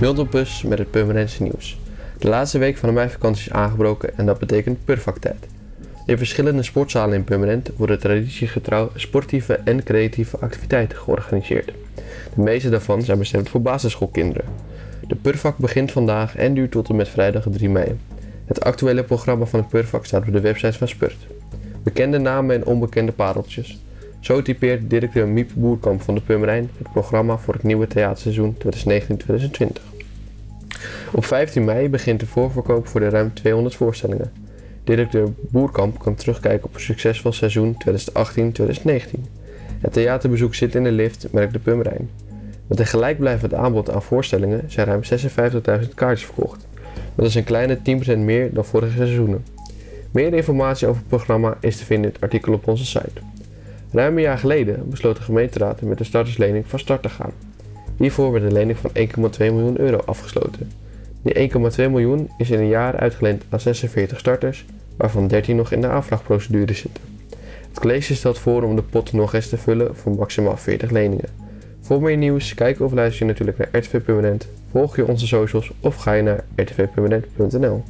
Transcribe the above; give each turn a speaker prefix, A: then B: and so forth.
A: Multipus met het Purmerendse nieuws. De laatste week van de meivakantie is aangebroken en dat betekent Purvaktijd. In verschillende sportzalen in Purmerend worden traditiegetrouw sportieve en creatieve activiteiten georganiseerd. De meeste daarvan zijn bestemd voor basisschoolkinderen. De Purvak begint vandaag en duurt tot en met vrijdag 3 mei. Het actuele programma van het Purvak staat op de website van Spurt. Bekende namen en onbekende pareltjes. Zo typeert directeur Miep Boerkamp van de Purmerijn het programma voor het nieuwe theaterseizoen 2019-2020. Op 15 mei begint de voorverkoop voor de ruim 200 voorstellingen. Directeur Boerkamp kan terugkijken op een succesvol seizoen 2018-2019. Het theaterbezoek zit in de lift, merkt de Purmerijn. Met een gelijkblijvend aanbod aan voorstellingen zijn ruim 56.000 kaartjes verkocht. Dat is een kleine 10% meer dan vorige seizoenen. Meer informatie over het programma is te vinden in het artikel op onze site. Ruim een jaar geleden besloot de gemeenteraad met de starterslening van start te gaan. Hiervoor werd een lening van 1,2 miljoen euro afgesloten. Die 1,2 miljoen is in een jaar uitgeleend aan 46 starters, waarvan 13 nog in de aanvraagprocedure zitten. Het college stelt voor om de pot nog eens te vullen voor maximaal 40 leningen. Voor meer nieuws, kijk of luister je natuurlijk naar RTV Permanent, volg je onze socials of ga je naar rtvpermanent.nl.